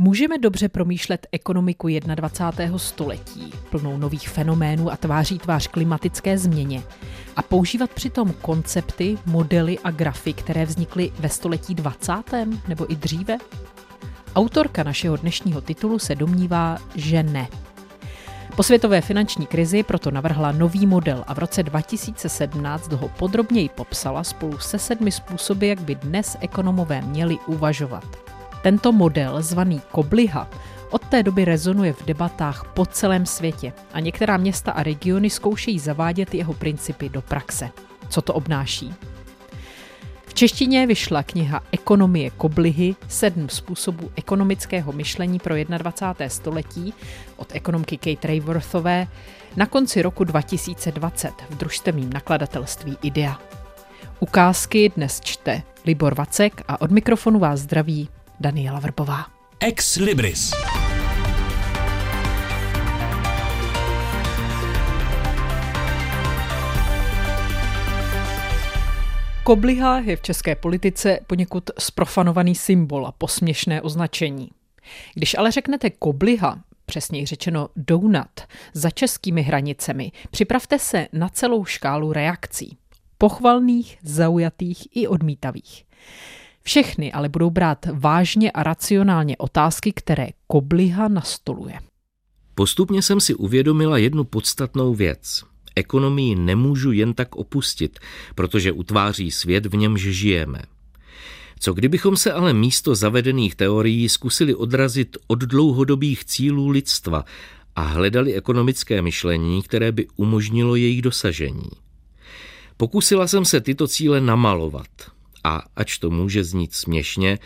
Můžeme dobře promýšlet ekonomiku 21. století, plnou nových fenoménů a tváří tvář klimatické změně, a používat přitom koncepty, modely a grafy, které vznikly ve století 20. nebo i dříve? Autorka našeho dnešního titulu se domnívá, že ne. Po světové finanční krizi proto navrhla nový model a v roce 2017 ho podrobněji popsala spolu se sedmi způsoby, jak by dnes ekonomové měli uvažovat. Tento model, zvaný Kobliha, od té doby rezonuje v debatách po celém světě a některá města a regiony zkoušejí zavádět jeho principy do praxe. Co to obnáší? V češtině vyšla kniha Ekonomie koblihy, sedm způsobů ekonomického myšlení pro 21. století od ekonomky Kate Rayworthové na konci roku 2020 v družstevním nakladatelství IDEA. Ukázky dnes čte Libor Vacek a od mikrofonu vás zdraví Daniela Vrbová. Ex Libris. Kobliha je v české politice poněkud sprofanovaný symbol a posměšné označení. Když ale řeknete kobliha, přesněji řečeno donut, za českými hranicemi, připravte se na celou škálu reakcí. Pochvalných, zaujatých i odmítavých. Všechny ale budou brát vážně a racionálně otázky, které Kobliha nastoluje. Postupně jsem si uvědomila jednu podstatnou věc. Ekonomii nemůžu jen tak opustit, protože utváří svět, v němž žijeme. Co kdybychom se ale místo zavedených teorií zkusili odrazit od dlouhodobých cílů lidstva a hledali ekonomické myšlení, které by umožnilo jejich dosažení? Pokusila jsem se tyto cíle namalovat – a ač to může znít směšně,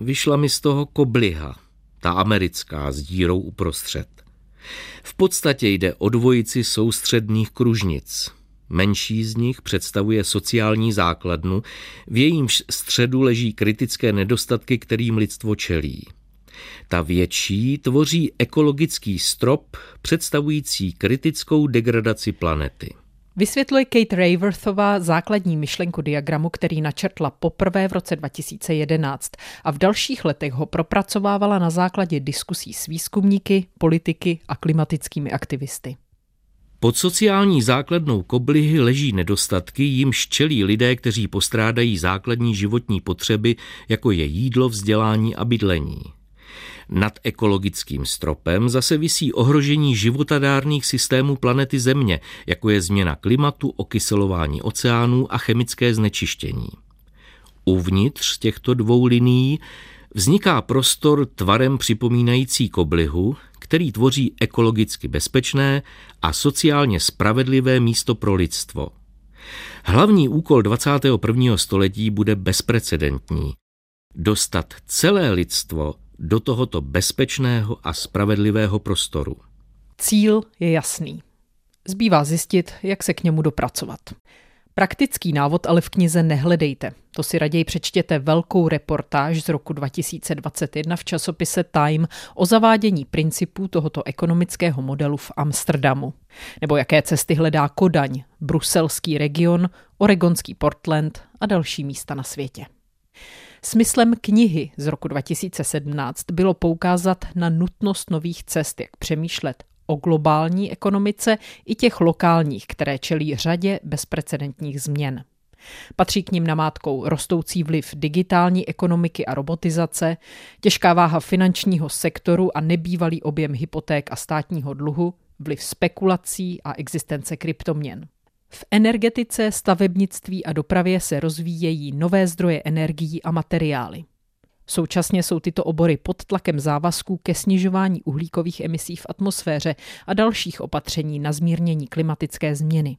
vyšla mi z toho kobliha, ta americká s dírou uprostřed. V podstatě jde o dvojici soustředných kružnic. Menší z nich představuje sociální základnu, v jejímž středu leží kritické nedostatky, kterým lidstvo čelí. Ta větší tvoří ekologický strop představující kritickou degradaci planety. Vysvětluje Kate Rayworthová základní myšlenku diagramu, který načrtla poprvé v roce 2011 a v dalších letech ho propracovávala na základě diskusí s výzkumníky, politiky a klimatickými aktivisty. Pod sociální základnou koblihy leží nedostatky, jim čelí lidé, kteří postrádají základní životní potřeby, jako je jídlo, vzdělání a bydlení. Nad ekologickým stropem zase visí ohrožení životadárných systémů planety Země, jako je změna klimatu, okyselování oceánů a chemické znečištění. Uvnitř těchto dvou linií vzniká prostor tvarem připomínající koblihu, který tvoří ekologicky bezpečné a sociálně spravedlivé místo pro lidstvo. Hlavní úkol 21. století bude bezprecedentní. Dostat celé lidstvo do tohoto bezpečného a spravedlivého prostoru. Cíl je jasný. Zbývá zjistit, jak se k němu dopracovat. Praktický návod ale v knize nehledejte. To si raději přečtěte velkou reportáž z roku 2021 v časopise Time o zavádění principů tohoto ekonomického modelu v Amsterdamu. Nebo jaké cesty hledá Kodaň, bruselský region, oregonský Portland a další místa na světě. Smyslem knihy z roku 2017 bylo poukázat na nutnost nových cest, jak přemýšlet o globální ekonomice i těch lokálních, které čelí řadě bezprecedentních změn. Patří k ním namátkou rostoucí vliv digitální ekonomiky a robotizace, těžká váha finančního sektoru a nebývalý objem hypoték a státního dluhu, vliv spekulací a existence kryptoměn. V energetice, stavebnictví a dopravě se rozvíjejí nové zdroje energií a materiály. Současně jsou tyto obory pod tlakem závazků ke snižování uhlíkových emisí v atmosféře a dalších opatření na zmírnění klimatické změny.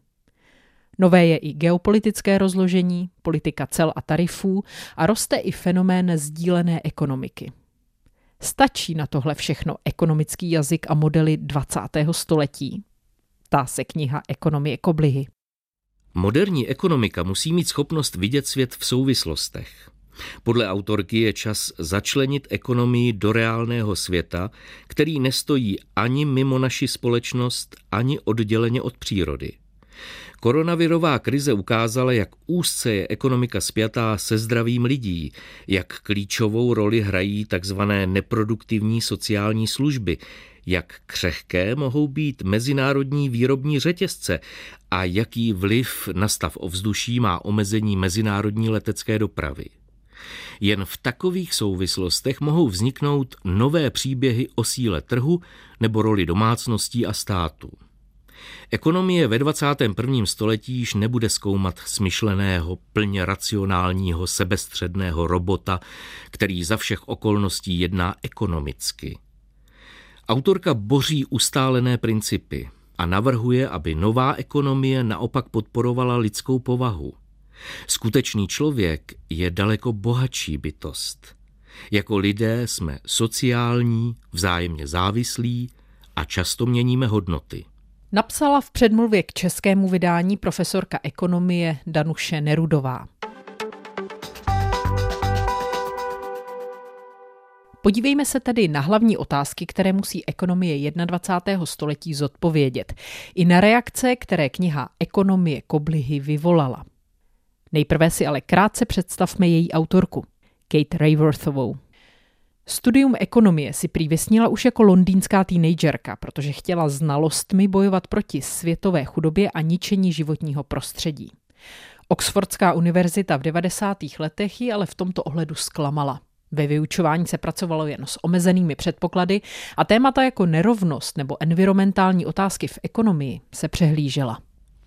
Nové je i geopolitické rozložení, politika cel a tarifů a roste i fenomén sdílené ekonomiky. Stačí na tohle všechno ekonomický jazyk a modely 20. století? Tá se kniha Ekonomie koblihy. Moderní ekonomika musí mít schopnost vidět svět v souvislostech. Podle autorky je čas začlenit ekonomii do reálného světa, který nestojí ani mimo naši společnost, ani odděleně od přírody. Koronavirová krize ukázala, jak úzce je ekonomika spjatá se zdravím lidí, jak klíčovou roli hrají tzv. neproduktivní sociální služby, jak křehké mohou být mezinárodní výrobní řetězce a jaký vliv na stav ovzduší má omezení mezinárodní letecké dopravy. Jen v takových souvislostech mohou vzniknout nové příběhy o síle trhu nebo roli domácností a státu. Ekonomie ve 21. století již nebude zkoumat smyšleného, plně racionálního, sebestředného robota, který za všech okolností jedná ekonomicky. Autorka boří ustálené principy a navrhuje, aby nová ekonomie naopak podporovala lidskou povahu. Skutečný člověk je daleko bohatší bytost. Jako lidé jsme sociální, vzájemně závislí a často měníme hodnoty. Napsala v předmluvě k českému vydání profesorka ekonomie Danuše Nerudová. Podívejme se tedy na hlavní otázky, které musí ekonomie 21. století zodpovědět, i na reakce, které kniha Ekonomie koblihy vyvolala. Nejprve si ale krátce představme její autorku, Kate Rayworthovou. Studium ekonomie si prý vysnila už jako londýnská teenagerka, protože chtěla znalostmi bojovat proti světové chudobě a ničení životního prostředí. Oxfordská univerzita v 90. letech ji ale v tomto ohledu zklamala. Ve vyučování se pracovalo jen s omezenými předpoklady a témata jako nerovnost nebo environmentální otázky v ekonomii se přehlížela.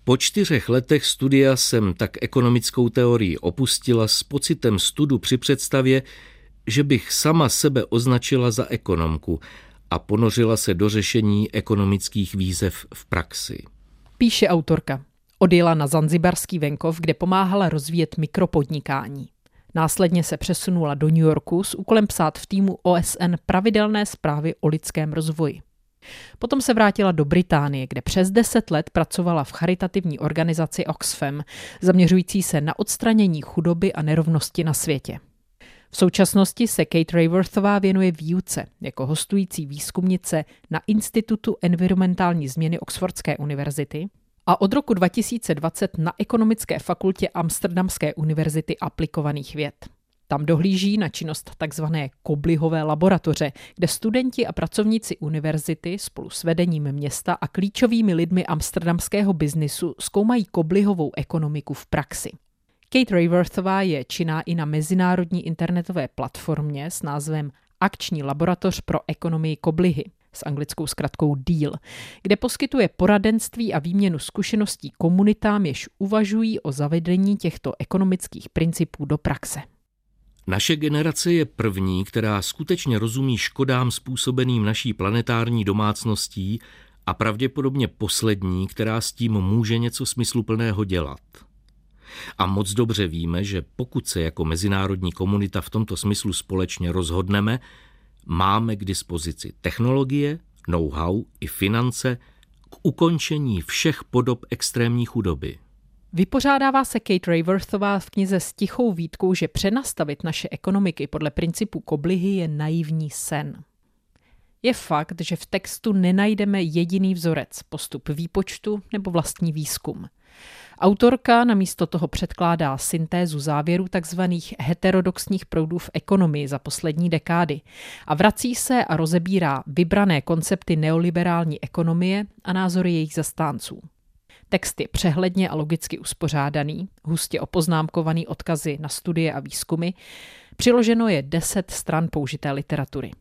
Po čtyřech letech studia jsem tak ekonomickou teorii opustila s pocitem studu při představě, že bych sama sebe označila za ekonomku a ponořila se do řešení ekonomických výzev v praxi. Píše autorka. Odjela na Zanzibarský venkov, kde pomáhala rozvíjet mikropodnikání. Následně se přesunula do New Yorku s úkolem psát v týmu OSN pravidelné zprávy o lidském rozvoji. Potom se vrátila do Británie, kde přes deset let pracovala v charitativní organizaci Oxfam, zaměřující se na odstranění chudoby a nerovnosti na světě. V současnosti se Kate Rayworthová věnuje výuce jako hostující výzkumnice na Institutu environmentální změny Oxfordské univerzity a od roku 2020 na Ekonomické fakultě Amsterdamské univerzity aplikovaných věd. Tam dohlíží na činnost tzv. Koblihové laboratoře, kde studenti a pracovníci univerzity spolu s vedením města a klíčovými lidmi amsterdamského biznisu zkoumají koblihovou ekonomiku v praxi. Kate Rayworthová je činná i na mezinárodní internetové platformě s názvem Akční laboratoř pro ekonomii koblihy s anglickou zkratkou DEAL, kde poskytuje poradenství a výměnu zkušeností komunitám, jež uvažují o zavedení těchto ekonomických principů do praxe. Naše generace je první, která skutečně rozumí škodám způsobeným naší planetární domácností a pravděpodobně poslední, která s tím může něco smysluplného dělat. A moc dobře víme, že pokud se jako mezinárodní komunita v tomto smyslu společně rozhodneme, máme k dispozici technologie, know-how i finance k ukončení všech podob extrémní chudoby. Vypořádává se Kate Rayworthová v knize s tichou výtkou, že přenastavit naše ekonomiky podle principu koblihy je naivní sen. Je fakt, že v textu nenajdeme jediný vzorec, postup výpočtu nebo vlastní výzkum. Autorka namísto toho předkládá syntézu závěrů tzv. heterodoxních proudů v ekonomii za poslední dekády a vrací se a rozebírá vybrané koncepty neoliberální ekonomie a názory jejich zastánců. Text je přehledně a logicky uspořádaný, hustě opoznámkovaný odkazy na studie a výzkumy, přiloženo je deset stran použité literatury.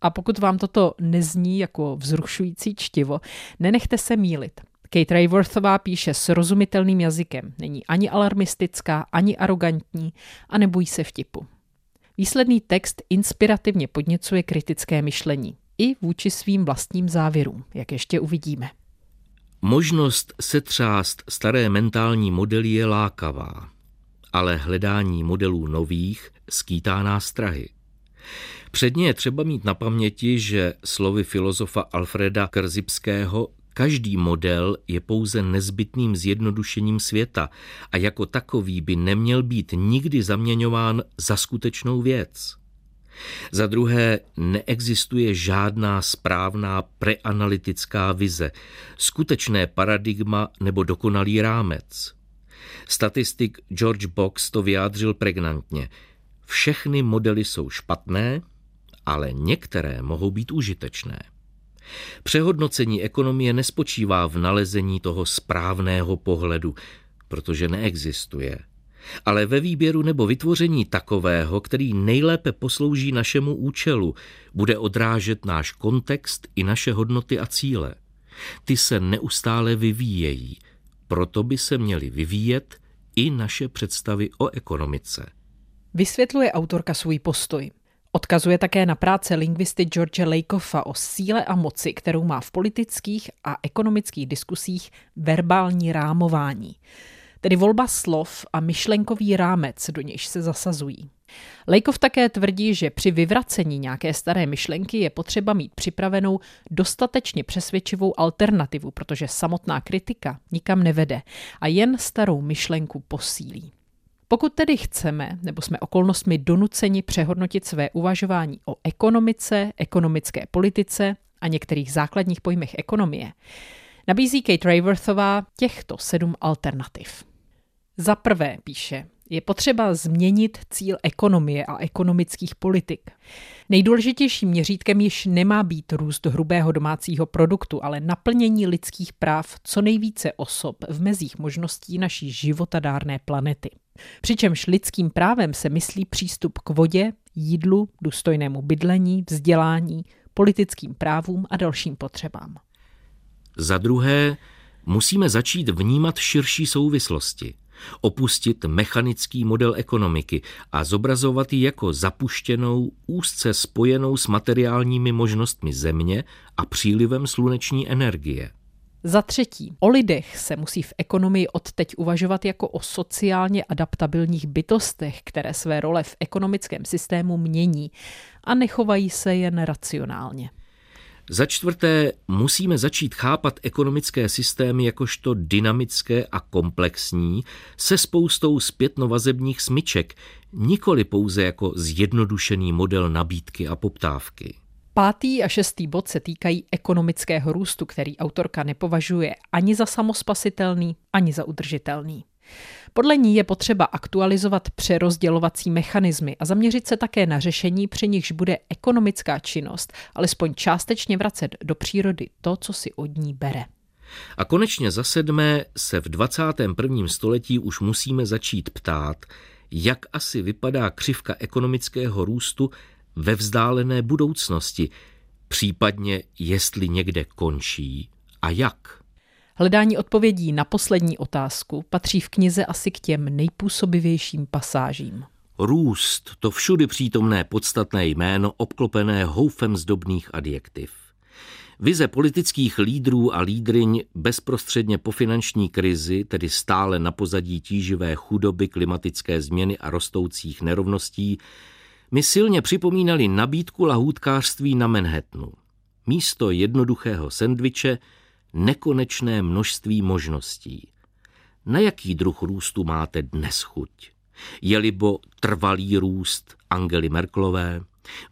A pokud vám toto nezní jako vzrušující čtivo, nenechte se mílit. Kate Rayworthová píše srozumitelným jazykem, není ani alarmistická, ani arrogantní a nebojí se vtipu. Výsledný text inspirativně podněcuje kritické myšlení i vůči svým vlastním závěrům, jak ještě uvidíme. Možnost setřást staré mentální modely je lákavá, ale hledání modelů nových skýtá nástrahy. Předně je třeba mít na paměti, že slovy filozofa Alfreda Krzipského každý model je pouze nezbytným zjednodušením světa a jako takový by neměl být nikdy zaměňován za skutečnou věc. Za druhé, neexistuje žádná správná preanalytická vize, skutečné paradigma nebo dokonalý rámec. Statistik George Box to vyjádřil pregnantně. Všechny modely jsou špatné, ale některé mohou být užitečné. Přehodnocení ekonomie nespočívá v nalezení toho správného pohledu, protože neexistuje, ale ve výběru nebo vytvoření takového, který nejlépe poslouží našemu účelu, bude odrážet náš kontext i naše hodnoty a cíle. Ty se neustále vyvíjejí, proto by se měly vyvíjet i naše představy o ekonomice. Vysvětluje autorka svůj postoj. Odkazuje také na práce lingvisty George Lakoffa o síle a moci, kterou má v politických a ekonomických diskusích verbální rámování, tedy volba slov a myšlenkový rámec, do nějž se zasazují. Lejkov také tvrdí, že při vyvracení nějaké staré myšlenky je potřeba mít připravenou dostatečně přesvědčivou alternativu, protože samotná kritika nikam nevede a jen starou myšlenku posílí. Pokud tedy chceme, nebo jsme okolnostmi donuceni přehodnotit své uvažování o ekonomice, ekonomické politice a některých základních pojmech ekonomie, nabízí Kate Rayworthová těchto sedm alternativ. Za prvé, píše, je potřeba změnit cíl ekonomie a ekonomických politik. Nejdůležitějším měřítkem již nemá být růst hrubého domácího produktu, ale naplnění lidských práv co nejvíce osob v mezích možností naší životadárné planety. Přičemž lidským právem se myslí přístup k vodě, jídlu, důstojnému bydlení, vzdělání, politickým právům a dalším potřebám. Za druhé, musíme začít vnímat širší souvislosti, opustit mechanický model ekonomiky a zobrazovat ji jako zapuštěnou, úzce spojenou s materiálními možnostmi země a přílivem sluneční energie. Za třetí, o lidech se musí v ekonomii odteď uvažovat jako o sociálně adaptabilních bytostech, které své role v ekonomickém systému mění a nechovají se jen racionálně. Za čtvrté, musíme začít chápat ekonomické systémy jakožto dynamické a komplexní, se spoustou zpětnovazebních smyček, nikoli pouze jako zjednodušený model nabídky a poptávky. Pátý a šestý bod se týkají ekonomického růstu, který autorka nepovažuje ani za samospasitelný, ani za udržitelný. Podle ní je potřeba aktualizovat přerozdělovací mechanismy a zaměřit se také na řešení, při nichž bude ekonomická činnost alespoň částečně vracet do přírody to, co si od ní bere. A konečně za sedmé se v 21. století už musíme začít ptát, jak asi vypadá křivka ekonomického růstu ve vzdálené budoucnosti, případně jestli někde končí a jak. Hledání odpovědí na poslední otázku patří v knize asi k těm nejpůsobivějším pasážím. Růst, to všudy přítomné podstatné jméno obklopené houfem zdobných adjektiv. Vize politických lídrů a lídryň bezprostředně po finanční krizi, tedy stále na pozadí tíživé chudoby, klimatické změny a rostoucích nerovností, mi silně připomínali nabídku lahůdkářství na Manhattanu. Místo jednoduchého sendviče nekonečné množství možností. Na jaký druh růstu máte dnes chuť? Je-libo trvalý růst Angely Merklové,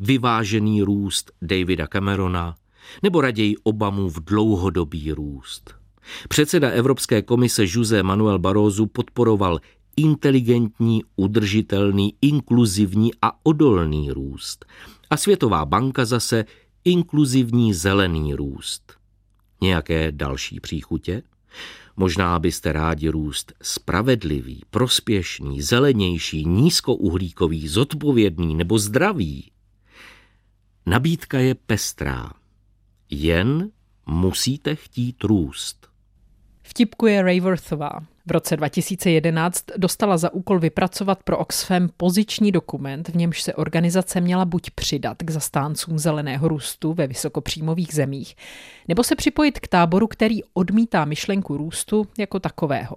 vyvážený růst Davida Camerona, nebo raději Obamův dlouhodobý růst? Předseda Evropské komise José Manuel Barroso podporoval inteligentní, udržitelný, inkluzivní a odolný růst. A Světová banka zase inkluzivní zelený růst. Nějaké další příchutě? Možná byste rádi růst spravedlivý, prospěšný, zelenější, nízkouhlíkový, zodpovědný nebo zdravý. Nabídka je pestrá. Jen musíte chtít růst. Vtipkuje Rayworthová. V roce 2011 dostala za úkol vypracovat pro Oxfam poziční dokument, v němž se organizace měla buď přidat k zastáncům zeleného růstu ve vysokopříjmových zemích, nebo se připojit k táboru, který odmítá myšlenku růstu jako takového.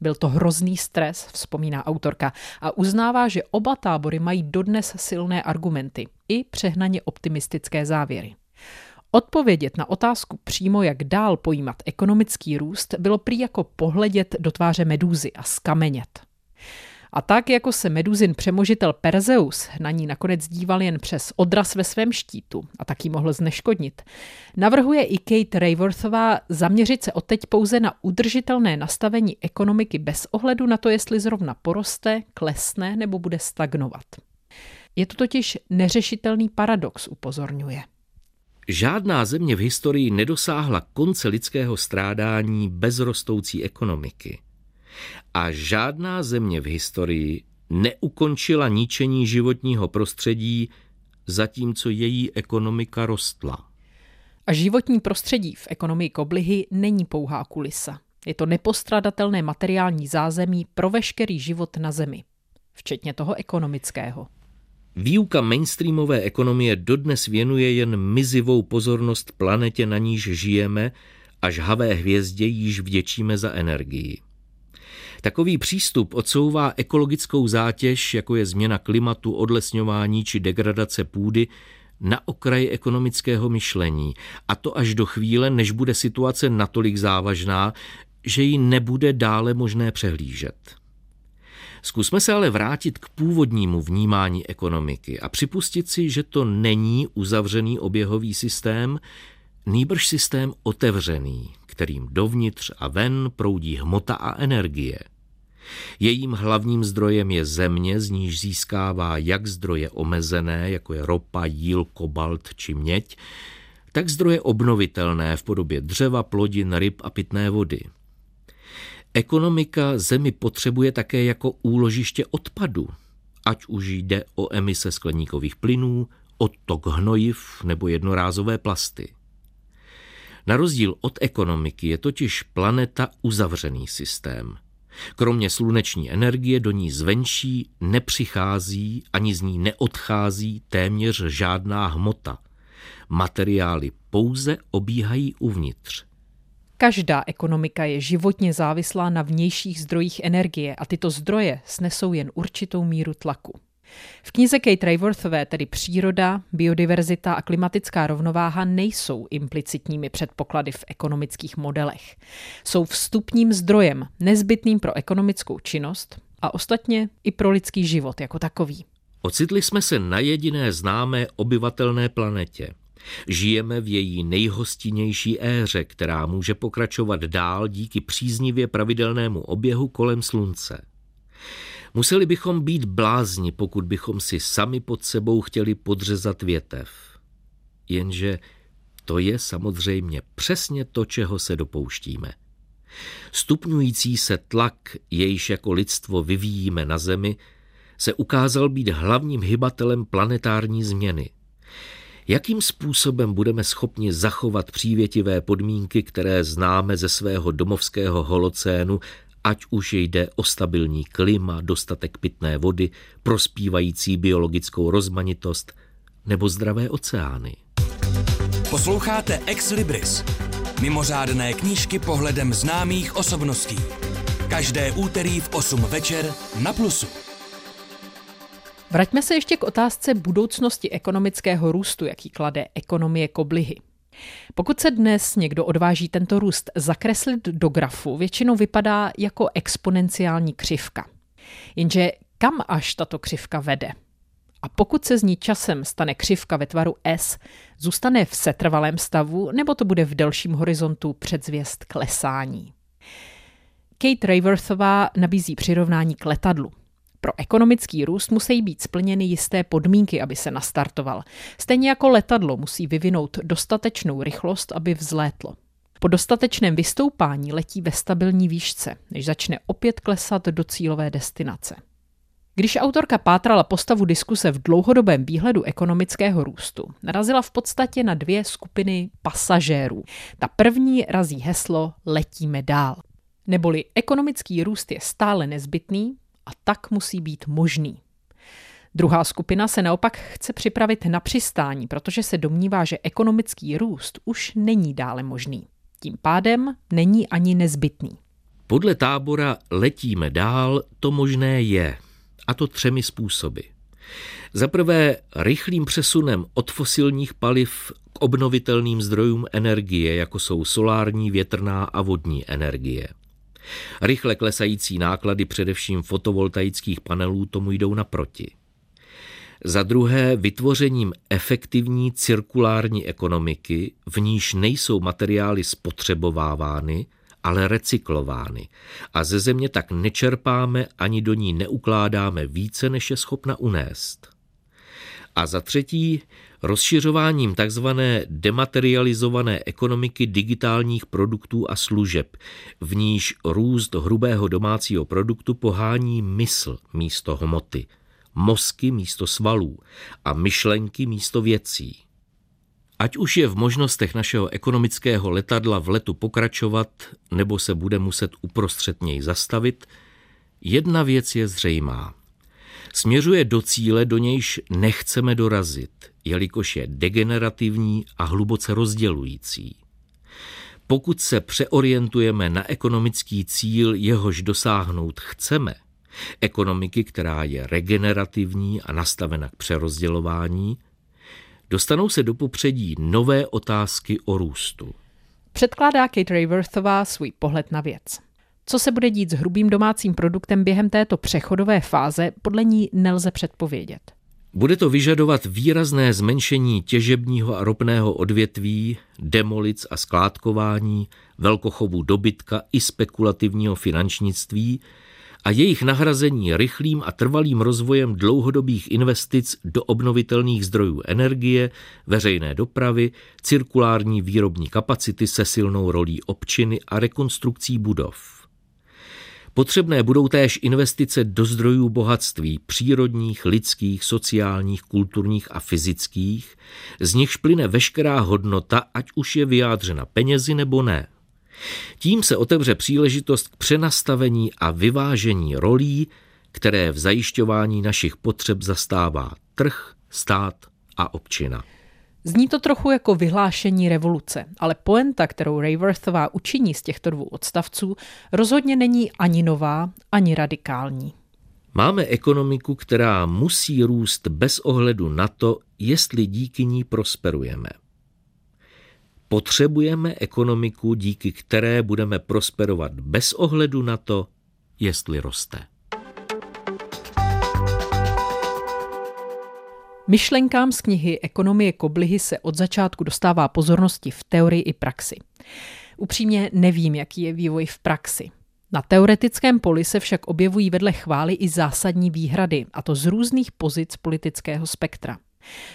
Byl to hrozný stres, vzpomíná autorka, a uznává, že oba tábory mají dodnes silné argumenty i přehnaně optimistické závěry. Odpovědět na otázku přímo, jak dál pojímat ekonomický růst, bylo prý jako pohledět do tváře medúzy a skamenět. A tak, jako se Meduzin přemožitel Perzeus na ní nakonec díval jen přes odraz ve svém štítu a tak ji mohl zneškodnit, navrhuje i Kate Rayworthová zaměřit se odteď pouze na udržitelné nastavení ekonomiky bez ohledu na to, jestli zrovna poroste, klesne nebo bude stagnovat. Je to totiž neřešitelný paradox, upozorňuje. Žádná země v historii nedosáhla konce lidského strádání bez rostoucí ekonomiky. A žádná země v historii neukončila ničení životního prostředí, zatímco její ekonomika rostla. A životní prostředí v ekonomii koblihy není pouhá kulisa. Je to nepostradatelné materiální zázemí pro veškerý život na Zemi, včetně toho ekonomického. Výuka mainstreamové ekonomie dodnes věnuje jen mizivou pozornost planetě, na níž žijeme, a žhavé hvězdě již vděčíme za energii. Takový přístup odsouvá ekologickou zátěž, jako je změna klimatu, odlesňování či degradace půdy, na okraj ekonomického myšlení, a to až do chvíle, než bude situace natolik závažná, že ji nebude dále možné přehlížet. Zkusme se ale vrátit k původnímu vnímání ekonomiky a připustit si, že to není uzavřený oběhový systém, nýbrž systém otevřený, kterým dovnitř a ven proudí hmota a energie. Jejím hlavním zdrojem je země, z níž získává jak zdroje omezené, jako je ropa, jíl, kobalt či měď, tak zdroje obnovitelné v podobě dřeva, plodin, ryb a pitné vody – Ekonomika zemi potřebuje také jako úložiště odpadu, ať už jde o emise skleníkových plynů, odtok hnojiv nebo jednorázové plasty. Na rozdíl od ekonomiky je totiž planeta uzavřený systém. Kromě sluneční energie do ní zvenčí nepřichází ani z ní neodchází téměř žádná hmota. Materiály pouze obíhají uvnitř. Každá ekonomika je životně závislá na vnějších zdrojích energie a tyto zdroje snesou jen určitou míru tlaku. V knize Kate Rayworthové tedy příroda, biodiverzita a klimatická rovnováha nejsou implicitními předpoklady v ekonomických modelech. Jsou vstupním zdrojem, nezbytným pro ekonomickou činnost a ostatně i pro lidský život jako takový. Ocitli jsme se na jediné známé obyvatelné planetě – Žijeme v její nejhostinnější éře, která může pokračovat dál díky příznivě pravidelnému oběhu kolem slunce. Museli bychom být blázni, pokud bychom si sami pod sebou chtěli podřezat větev. Jenže to je samozřejmě přesně to, čeho se dopouštíme. Stupňující se tlak, jejž jako lidstvo vyvíjíme na Zemi, se ukázal být hlavním hybatelem planetární změny – Jakým způsobem budeme schopni zachovat přívětivé podmínky, které známe ze svého domovského holocénu, ať už jde o stabilní klima, dostatek pitné vody, prospívající biologickou rozmanitost nebo zdravé oceány? Posloucháte Ex Libris, mimořádné knížky pohledem známých osobností. Každé úterý v 8 večer na Plusu. Vraťme se ještě k otázce budoucnosti ekonomického růstu, jaký klade ekonomie koblihy. Pokud se dnes někdo odváží tento růst zakreslit do grafu, většinou vypadá jako exponenciální křivka. Jenže kam až tato křivka vede? A pokud se z ní časem stane křivka ve tvaru S, zůstane v setrvalém stavu nebo to bude v delším horizontu předzvěst klesání? Kate Rayworthová nabízí přirovnání k letadlu – pro ekonomický růst musí být splněny jisté podmínky, aby se nastartoval. Stejně jako letadlo musí vyvinout dostatečnou rychlost, aby vzlétlo. Po dostatečném vystoupání letí ve stabilní výšce, než začne opět klesat do cílové destinace. Když autorka pátrala postavu diskuse v dlouhodobém výhledu ekonomického růstu, narazila v podstatě na dvě skupiny pasažérů. Ta první razí heslo letíme dál. Neboli ekonomický růst je stále nezbytný, a tak musí být možný. Druhá skupina se naopak chce připravit na přistání, protože se domnívá, že ekonomický růst už není dále možný. Tím pádem není ani nezbytný. Podle tábora letíme dál, to možné je. A to třemi způsoby. Za prvé rychlým přesunem od fosilních paliv k obnovitelným zdrojům energie, jako jsou solární, větrná a vodní energie – Rychle klesající náklady především fotovoltaických panelů tomu jdou naproti. Za druhé vytvořením efektivní cirkulární ekonomiky, v níž nejsou materiály spotřebovávány, ale recyklovány a ze země tak nečerpáme ani do ní neukládáme více, než je schopna unést. A za třetí rozšiřováním tzv. dematerializované ekonomiky digitálních produktů a služeb, v níž růst hrubého domácího produktu pohání mysl místo hmoty, mozky místo svalů a myšlenky místo věcí. Ať už je v možnostech našeho ekonomického letadla v letu pokračovat, nebo se bude muset uprostřed něj zastavit, jedna věc je zřejmá. Směřuje do cíle, do nějž nechceme dorazit, jelikož je degenerativní a hluboce rozdělující. Pokud se přeorientujeme na ekonomický cíl, jehož dosáhnout chceme, ekonomiky, která je regenerativní a nastavena k přerozdělování, dostanou se do popředí nové otázky o růstu. Předkládá Kate Rayworthová svůj pohled na věc. Co se bude dít s hrubým domácím produktem během této přechodové fáze, podle ní nelze předpovědět. Bude to vyžadovat výrazné zmenšení těžebního a ropného odvětví, demolic a skládkování, velkochovu dobytka i spekulativního finančnictví, a jejich nahrazení rychlým a trvalým rozvojem dlouhodobých investic do obnovitelných zdrojů energie, veřejné dopravy, cirkulární výrobní kapacity se silnou rolí občiny a rekonstrukcí budov. Potřebné budou též investice do zdrojů bohatství přírodních, lidských, sociálních, kulturních a fyzických, z nichž plyne veškerá hodnota, ať už je vyjádřena penězi nebo ne. Tím se otevře příležitost k přenastavení a vyvážení rolí, které v zajišťování našich potřeb zastává trh, stát a občina. Zní to trochu jako vyhlášení revoluce, ale poenta, kterou Rayworthová učiní z těchto dvou odstavců, rozhodně není ani nová, ani radikální. Máme ekonomiku, která musí růst bez ohledu na to, jestli díky ní prosperujeme. Potřebujeme ekonomiku, díky které budeme prosperovat bez ohledu na to, jestli roste. Myšlenkám z knihy Ekonomie koblihy se od začátku dostává pozornosti v teorii i praxi. Upřímně nevím, jaký je vývoj v praxi. Na teoretickém poli se však objevují vedle chvály i zásadní výhrady, a to z různých pozic politického spektra.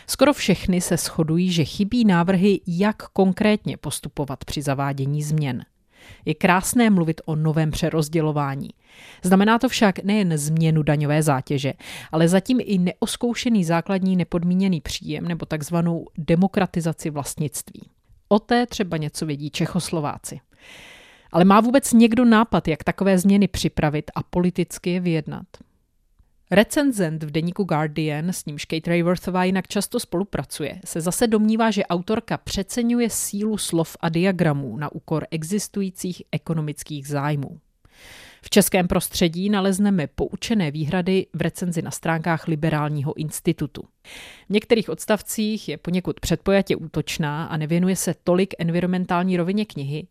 Skoro všechny se shodují, že chybí návrhy, jak konkrétně postupovat při zavádění změn. Je krásné mluvit o novém přerozdělování. Znamená to však nejen změnu daňové zátěže, ale zatím i neoskoušený základní nepodmíněný příjem nebo takzvanou demokratizaci vlastnictví. O té třeba něco vědí Čechoslováci. Ale má vůbec někdo nápad, jak takové změny připravit a politicky je vyjednat? Recenzent v deníku Guardian, s nímž Kate Rayworthová jinak často spolupracuje, se zase domnívá, že autorka přeceňuje sílu slov a diagramů na úkor existujících ekonomických zájmů. V českém prostředí nalezneme poučené výhrady v recenzi na stránkách Liberálního institutu. V některých odstavcích je poněkud předpojatě útočná a nevěnuje se tolik environmentální rovině knihy.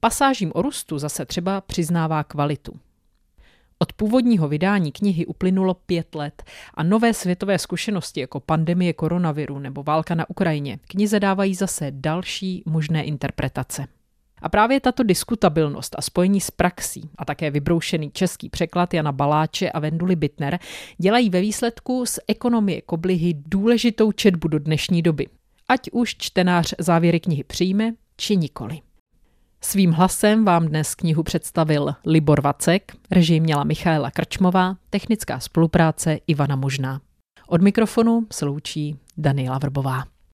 Pasážím o růstu zase třeba přiznává kvalitu. Od původního vydání knihy uplynulo pět let a nové světové zkušenosti jako pandemie koronaviru nebo válka na Ukrajině knize dávají zase další možné interpretace. A právě tato diskutabilnost a spojení s praxí a také vybroušený český překlad Jana Baláče a Venduly Bitner dělají ve výsledku z ekonomie koblihy důležitou četbu do dnešní doby. Ať už čtenář závěry knihy přijme, či nikoli. Svým hlasem vám dnes knihu představil Libor Vacek, režim měla Michaela Krčmová, technická spolupráce Ivana Možná. Od mikrofonu se loučí Daniela Vrbová.